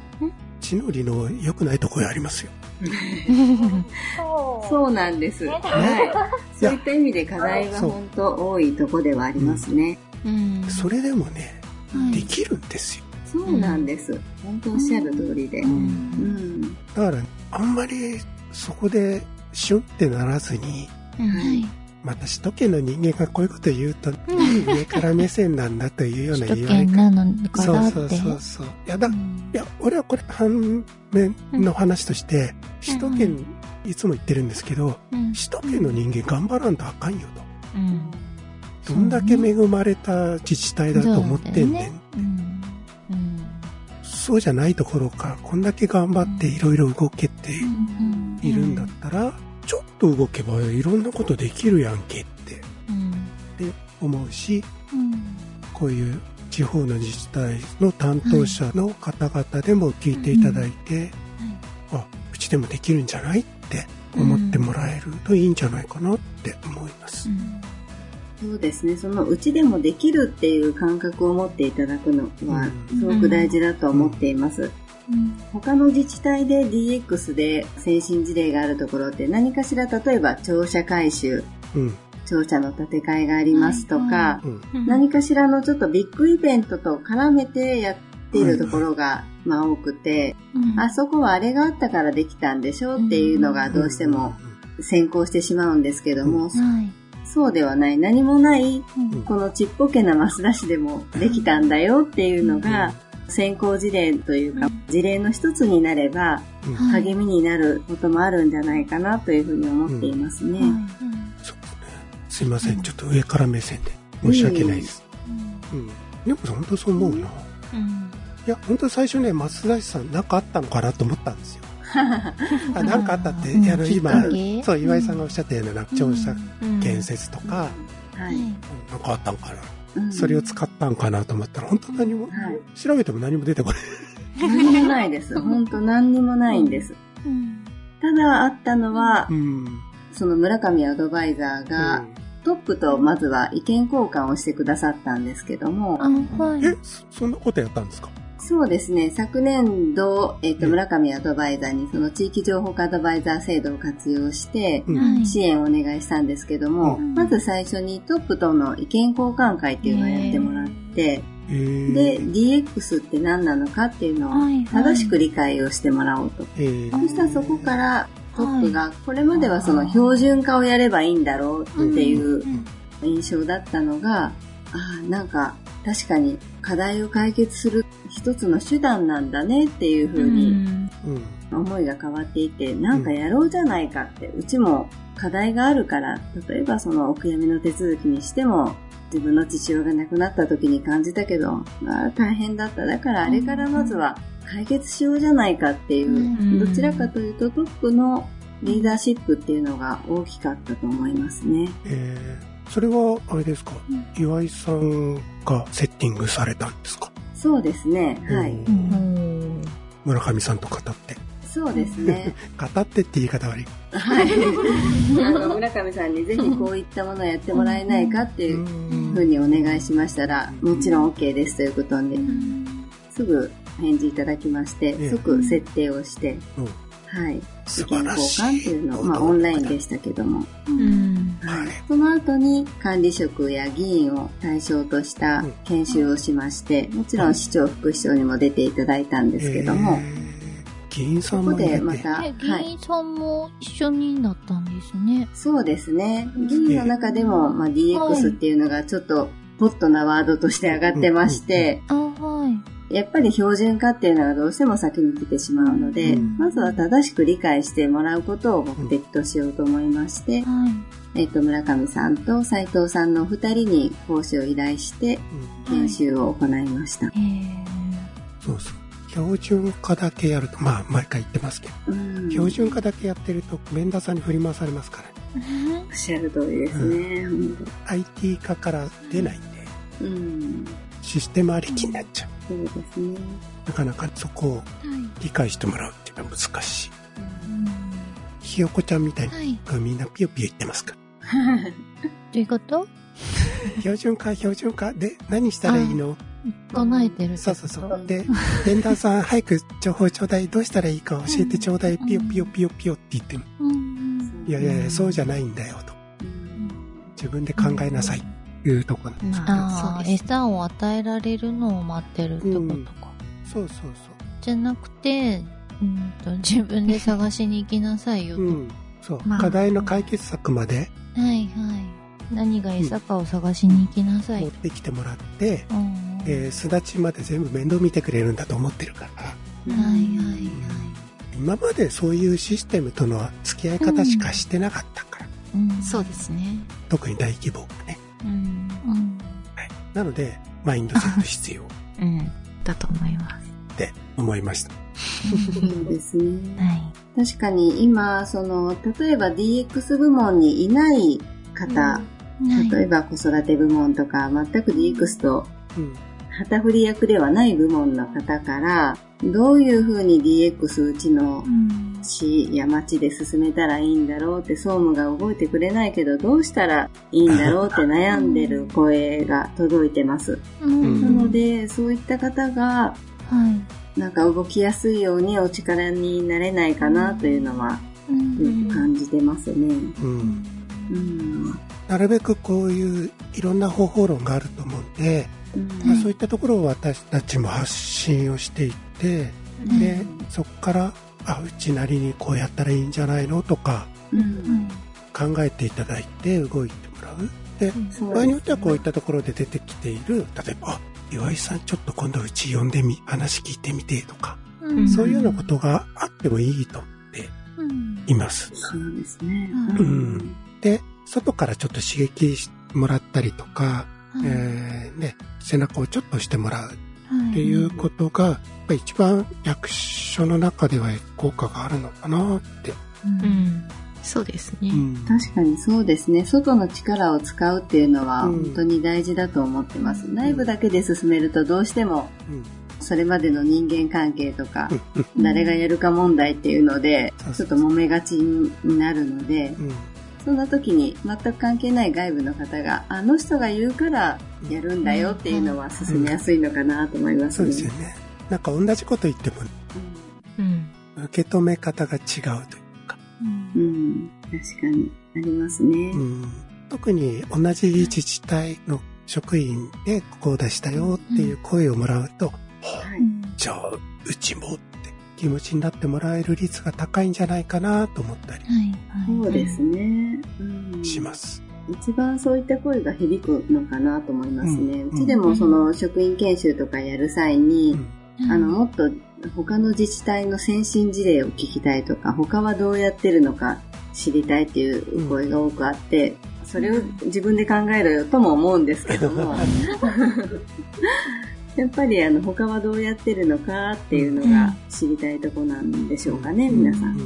地の利の良くないところありますよ。そうなんです。はい。そういった意味で課題は本当多いとこではありますね。それでもね、できるんですよ。そうなんです。本当おっしゃる通りで。だから、あんまりそこでシュンってならずに、また首都圏の人間がこういうこと言うと、上から目線なんだというような言われ方。そうそうそうそう。いやだ、いや、俺はこれ反面の話として、首都圏、いつも言ってるんですけど、首都圏の人間頑張らんとあかんよと。どんだけ恵まれた自治体だと思ってんねん。そうじゃないところからこんだけ頑張っていろいろ動けているんだったら、ちょっと動けばいろんなことできるやんけって、うん、って思うし、うん、こういう地方の自治体の担当者の方々でも聞いていただいて、うん、あうちでもできるんじゃないって思ってもらえるといいんじゃないかなって思います。そうですね。そのうちでもできるっていう感覚を持っていただくのはすごく大事だと思っています。うん、他の自治体で DX で先進事例があるところって何かしら例えば庁舎改修、うん、庁舎の建て替えがありますとか、何かしらのちょっとビッグイベントと絡めてやっているところが、まあ多くて、あそこはあれがあったからできたんでしょっていうのがどうしても先行してしまうんですけども、そうではない、何もない、このちっぽけなマスダシでもできたんだよっていうのが、先行事例というか、事例の一つになれば、励みになることもあるんじゃないかなというふうに思っていますね。そうですね。すいません、ちょっと上から目線で申し訳ないです。うん。でも本当そう思うな。うん。いや、本当最初ね、松田さん、なんかあったのかなと思ったんですよ。あなんかあったって、あの今、そう、岩井さんがおっしゃったような庁舎建設とか、はい、なんかあったんかな。それを使ったんかなと思ったら、本当何も、調べても何も出てこない。何もないです。本当何にもないんです。ただあったのは、その村上アドバイザーが、トップとまずは意見交換をしてくださったんですけども。え、そんなことやったんですか？そうですね。昨年度、えっ、ー、と、村上アドバイザーにその地域情報化アドバイザー制度を活用して、支援をお願いしたんですけども、うん、まず最初にトップとの意見交換会っていうのをやってもらって、で、DX って何なのかっていうのを正しく理解をしてもらおうと。そしたらそこからトップが、これまではその標準化をやればいいんだろうっていう印象だったのが、ああ、なんか確かに課題を解決する一つの手段なんだねっていうふうに思いが変わっていて、なんかやろうじゃないかって、うちも課題があるから、例えばそのお悔やみの手続きにしても、自分の父親が亡くなった時に感じたけど、まあ大変だった。だからあれからまずは解決しようじゃないかっていう、どちらかというとトップのリーダーシップっていうのが大きかったと思いますね。えーそれは、あれですか、うん、岩井さんがセッティングされたんですか？そうですね、はい。村上さんと語って。そうですね。語ってって言い方悪い。はい。あの、村上さんにぜひこういったものをやってもらえないかっていうふうにお願いしましたら、もちろん OK ですということで、すぐ返事いただきまして、即設定をして、はい。素晴らしい。意見交換っていうの？を、まあオンラインでしたけども。うん。はい。その後に管理職や議員を対象とした研修をしまして、もちろん市長、副市長にも出ていただいたんですけども、議員さんもここでまた、議員さんも一緒になったんですね。そうですね。議員の中でも、まあ、DX っていうのがちょっとホットなワードとして上がってまして、あ、はい。やっぱり標準化っていうのがどうしても先に来てしまうので、うん、まずは正しく理解してもらうことを目的としようと思いまして、うん、えっ、と、村上さんと斉藤さんの二人に講師を依頼して、研修を行いました。そうそう。標準化だけやると、まあ、毎回言ってますけど、うん、標準化だけやってると、メンダーさんに振り回されますから、ね。おっしゃる通りですね。うん、IT 化から出ないうん、システムありきになっちゃう。そうですね。なかなかそこを理解してもらうっていうのは難しい。ひよこちゃんみたいに、はい、みんなピヨピヨ言ってますか？どういうこと？標準化、標準化。で何したらいいの？唱えてる。そうそうそう。で、ベンダーさん、早く情報ちょうだい、どうしたらいいか教えてちょうだい、ピヨピヨピヨピヨって言っても、いやいやいや、そうじゃないんだよと。自分で考えなさい。いうとこなんですけど。餌を与えられるのを待ってるってことか。うん、そうそうそう。じゃなくて、うんと、自分で探しに行きなさいよと。うん、そう、まあ、課題の解決策まで。はいはい。何が餌かを探しに行きなさい。持ってきてもらって、うん、えー、巣立ちまで全部面倒見てくれるんだと思ってるから。はいはいはい。今までそういうシステムとの付き合い方しかしてなかったから。うん、そうですね。特に大規模ね。うんはい、なので、マインドセット必要。うん。だと思います。って思いました。そうですね。はい。確かに今、その、例えば DX 部門にいない方、うん、例えば子育て部門とか、全く DX と、旗振り役ではない部門の方から、どういうふうに DX うちの市や町で進めたらいいんだろうって総務が動いてくれないけどどうしたらいいんだろうって悩んでる声が届いてます。なのでそういった方が、なんか動きやすいようにお力になれないかなというのは、感じてますね。うん。なるべくこういういろんな方法論があると思うんで、まあ、そういったところを私たちも発信をしていって、でそこからあうちなりにこうやったらいいんじゃないのとか、考えていただいて動いてもらう。で、場合によってはこういったところで出てきている、例えば、岩井さんちょっと今度うち呼んでみ、話聞いてみてとか、そういうようなことがあってもいいと思っています。そうですね。うん。で、外からちょっと刺激してもらったりとか、えー、ね、背中をちょっと押してもらう。っていうことが、やっぱ一番役所の中では効果があるのかなって。うん、そうですね、うん、確かにそうですね。外の力を使うっていうのは本当に大事だと思ってます。うん、内部だけで進めるとどうしても、それまでの人間関係とか、誰がやるか問題っていうので、ちょっと揉めがちになるので、そんな時に全く関係ない外部の方が、あの人が言うからやるんだよっていうのは進めやすいのかなと思いますね。そうですよね。なんか同じこと言っても、うん、受け止め方が違うというか。うん、確かにありますね。うん、特に同じ自治体の職員でここを出したよっていう声をもらうと、はい、じゃあうちも気持ちになってもらえる率が高いんじゃないかなと思ったり、そうですね、うん、します。一番そういった声が響くのかなと思いますね。うちでもその職員研修とかやる際に、あの、もっと他の自治体の先進事例を聞きたいとか、他はどうやってるのか知りたいっていう声が多くあって、それを自分で考えろよとも思うんですけども、やっぱりあの他はどうやってるのかっていうのが知りたいとこなんでしょうかね、うん、皆さん。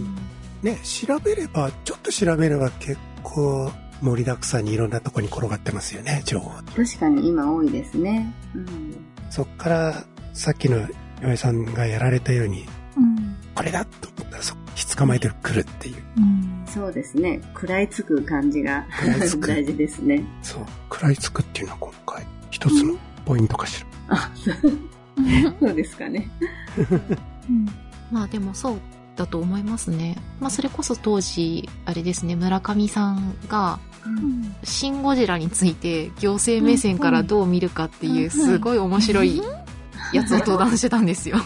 ね、調べれば、ちょっと調べれば結構盛りだくさんにいろんなとこに転がってますよね、情報。確かに今多いですね。うん、そっからさっきの岩井さんがやられたように、うん、これだと思ったらそひつかまえてくるっていう。うん、そうですね。食らいつく感じが 大事ですね。そう。食らいつくっていうのは今回一つのポイントかしら。あ、そうですかね。うん、まあでもそうだと思いますね。まあそれこそ当時、あれですね、村上さんが、シン・ゴジラについて行政目線からどう見るかっていうすごい面白いやつを登壇してたんですよ。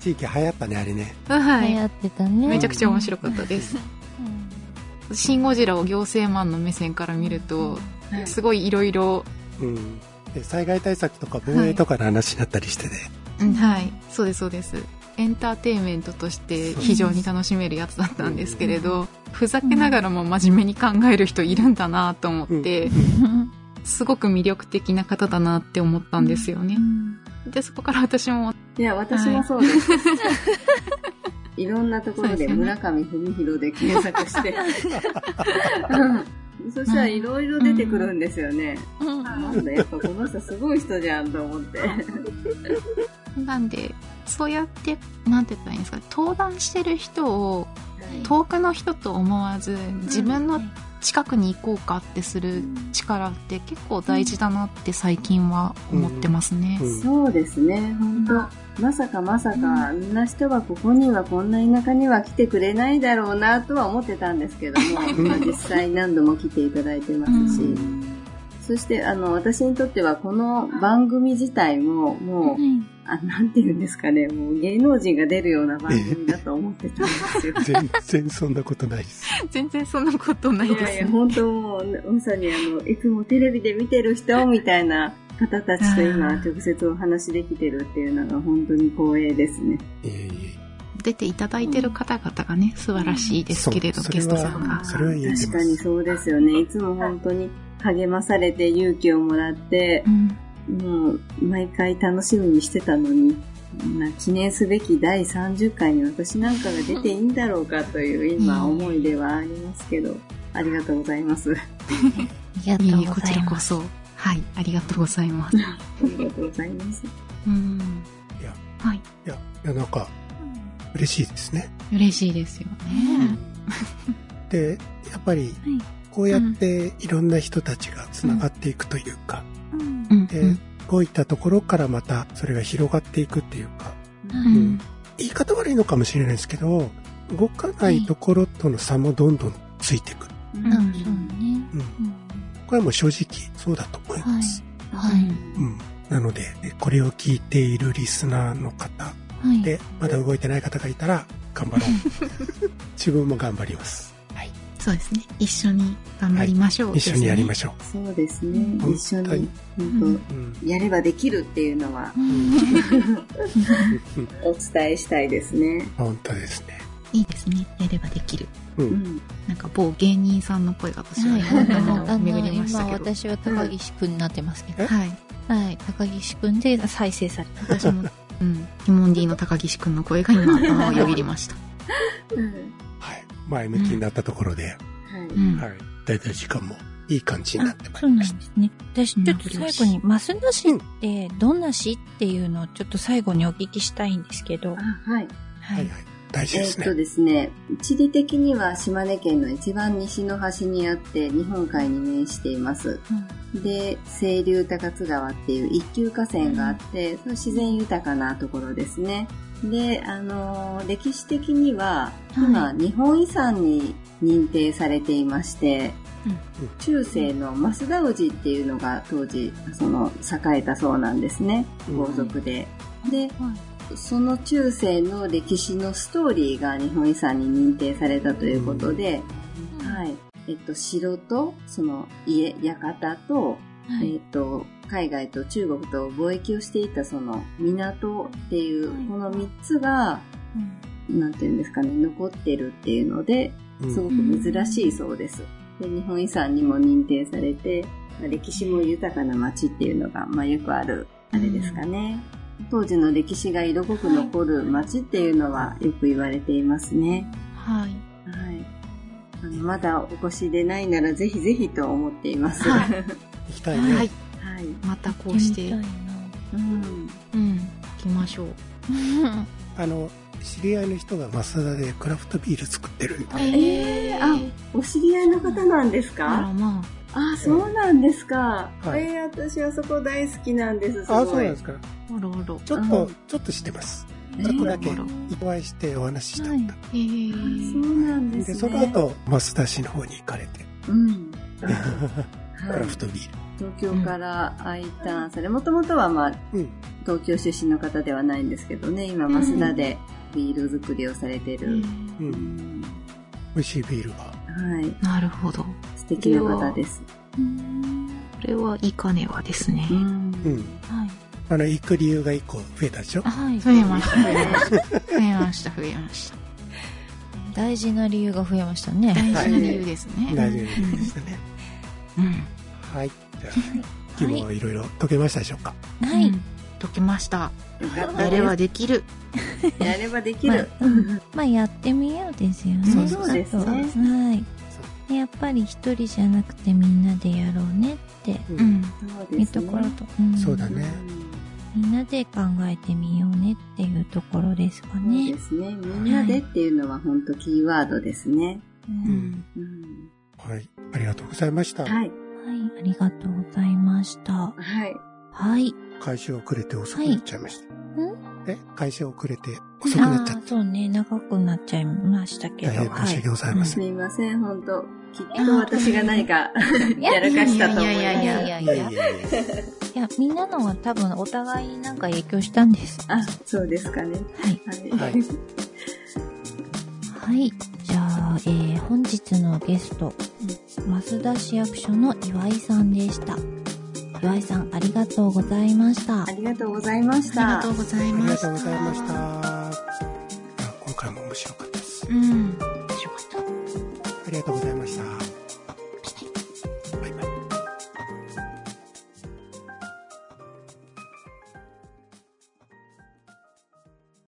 一時期流行ったね、あれね。はい。流行ってたね。めちゃくちゃ面白かったです。シン・ゴジラを行政マンの目線から見ると、すごいいろいろ災害対策とか防衛とかの話になったりしてね、はい、はい、そうですそうです。エンターテインメントとして非常に楽しめるやつだったんですけれど、ふざけながらも真面目に考える人いるんだなと思って、すごく魅力的な方だなって思ったんですよね。で、そこから私も。いや、私もそうです。はい、いろんなところで村上文弘で検索して。そしたらいろいろ出てくるんですよね。うん、なんだ、やっぱこの人すごい人じゃんと思って。なんで、そうやって、なんて言ったらいいんですか、登壇してる人を、遠くの人と思わず、自分の近くに行こうかってする力って結構大事だなって最近は思ってますね。うん。うん、そうですね、本当まさかまさか、あんな人はここにはこんな田舎には来てくれないだろうなとは思ってたんですけども、ま あ実際何度も来ていただいてますし、そしてあの私にとってはこの番組自体ももう、あなんて言うんですかね、もう芸能人が出るような番組だと思ってたんですよ。全然そんなことないです。全然そんなことないです、ね。いやいや、本当もう、まさにあの、いつもテレビで見てる人みたいな方たちと今直接お話できてるっていうのが本当に光栄ですね。出ていただいてる方々がね、素晴らしいですけれど、ゲストさんが。それは確かにそうですよね。いつも本当に励まされて勇気をもらって、うん、もう毎回楽しみにしてたのに、まあ、記念すべき第30回に私なんかが出ていいんだろうかという今思いではありますけど、ありがとうございます。ありがとうございます。こちらこそ。はい、ありがとうございます。ありがとうございます。うん。いや、はい。いや、いやなんか、嬉しいですね。嬉しいですよね。で、やっぱり、こうやっていろんな人たちが繋がっていくというか、で、こういったところからまたそれが広がっていくっていうか、うん言い方悪いのかもしれないですけど、動かないところとの差もどんどんついてくる。うん、そうね。うん。これはもう正直そうだと思います。はい。うん。なので、これを聞いているリスナーの方はい。で、まだ動いてない方がいたら、頑張ろう。自分も頑張ります。はい。そうですね。一緒に頑張りましょう、一緒にやりまししょそうですね。うん一緒はいに、本。当やればできるっていうのは お伝えしたいですね。本当ですね。いいですね。やればできる。う。うんん。なんか某芸人さんの声が私はい。はあの、巡りました今けど。私は高岸くんになってますけど。はい。はい。高岸くんで再生された。私も、うん。ティモンディの高岸くんの声が今頭をよぎりました。うんはい。前向きになったところで、はい。うん。はい。だいたい時間もいい感じになってまいそうりましなんですね。私、ちょっと最後に、増田市ってどんな市っていうのをちょっと最後にお聞きしたいんですけど。あはい。はいはい。大事ですえーっとね。ですね、地理的には島根県の一番西の端にあって日本海に面しています。で、清流高津川っていう一級河川があって、その自然豊かなところですね。で、あのー歴史的には、今、日本遺産に認定されていまして、中世の増田氏っていうのが当時、その、栄えたそうなんですね。うん皇族で。で、その中世の歴史のストーリーが日本遺産に認定されたということで、はい。えっと、城と、その家、館と、はい。えっと、海外と中国と貿易をしていたその港っていう、はいこの3つが、なんていうんですかね、残ってるっていうので、うんすごく珍しいそうです。で日本遺産にも認定されて、まあ歴史も豊かな街っていうのが、まあ、よくある、あれですかね。当時の歴史が色濃く残る街っていうのはよく言われていますね。はい。はい。あのまだお越しでないならぜひぜひと思っています。ははい。行きたいね。はい。またこうして、うん。うん。行きましょう。あ の、知り合いの人が増田でクラフトビール作ってるんで。ええあ、お知り合いの方なんですあらかまあ、そうなんですか。はいええ私はそこ大好きなんです。すあ、ごい。そうなんですか。あ。あらあら。ちょっとうん、ちょっと知ってます。えちょっとだけお会いしてお話ししたかっはいた。へあーそうなんですで、ね。その後、増田市の方に行かれて、うん。クはいラフトビー東京から I ターンされ、もともとはまあ、ル。うん。東京出身の方ではないんですけどね、今、増田でビール作りをされてる。う。うんん美味しいビールが。はい。なるほど。素敵な方です。うんこれはいかねはですねう。ん。うん。はい。あの、行く理由が一個増えたでしょ？はい。増えました、増えました。増えました、増えました。大事な理由が増えましたね。大事な理由ですね。大丈夫でしたね。うん。はい。じゃあ、今日もいろいろ解けましたでしょうか？はい。うん解けました。やればでできる。す。やればできる。まあ、やってみようですよね。そうそうですねはい。でやっぱり一人じゃなくてみんなでやろうねってう。うんうですね。いうところと、うんそうだね。みんなで考えてみようねっていうところですかそうねで。すね。みんなでっていうのは本当キーワードですね。ううんん。うん。はい。ありがとうございました。はい。はい、ありがとうございました。はい。はい。開始遅れて遅くなっちゃいました。はいえ？開始遅れて遅くなっちゃっあーそうね、長くなっちゃいましたけた。ど。大変申し訳ございませすん。みません、本当きっと私が何かやらかしたと思います。いやいやいやいやいやいやみんなのは多分お互いになんか影響したんです。あ、そうですかね。はい。はい。はいはい。じゃあ、えー、本日のゲスト、増田市役所の岩井さんでした。岩井さん、ありがとうございましたあ。りがとうございましありがた。とうございました。がとうございました。あ今回も面白かったです。うん。面白かった。ありがとうございました。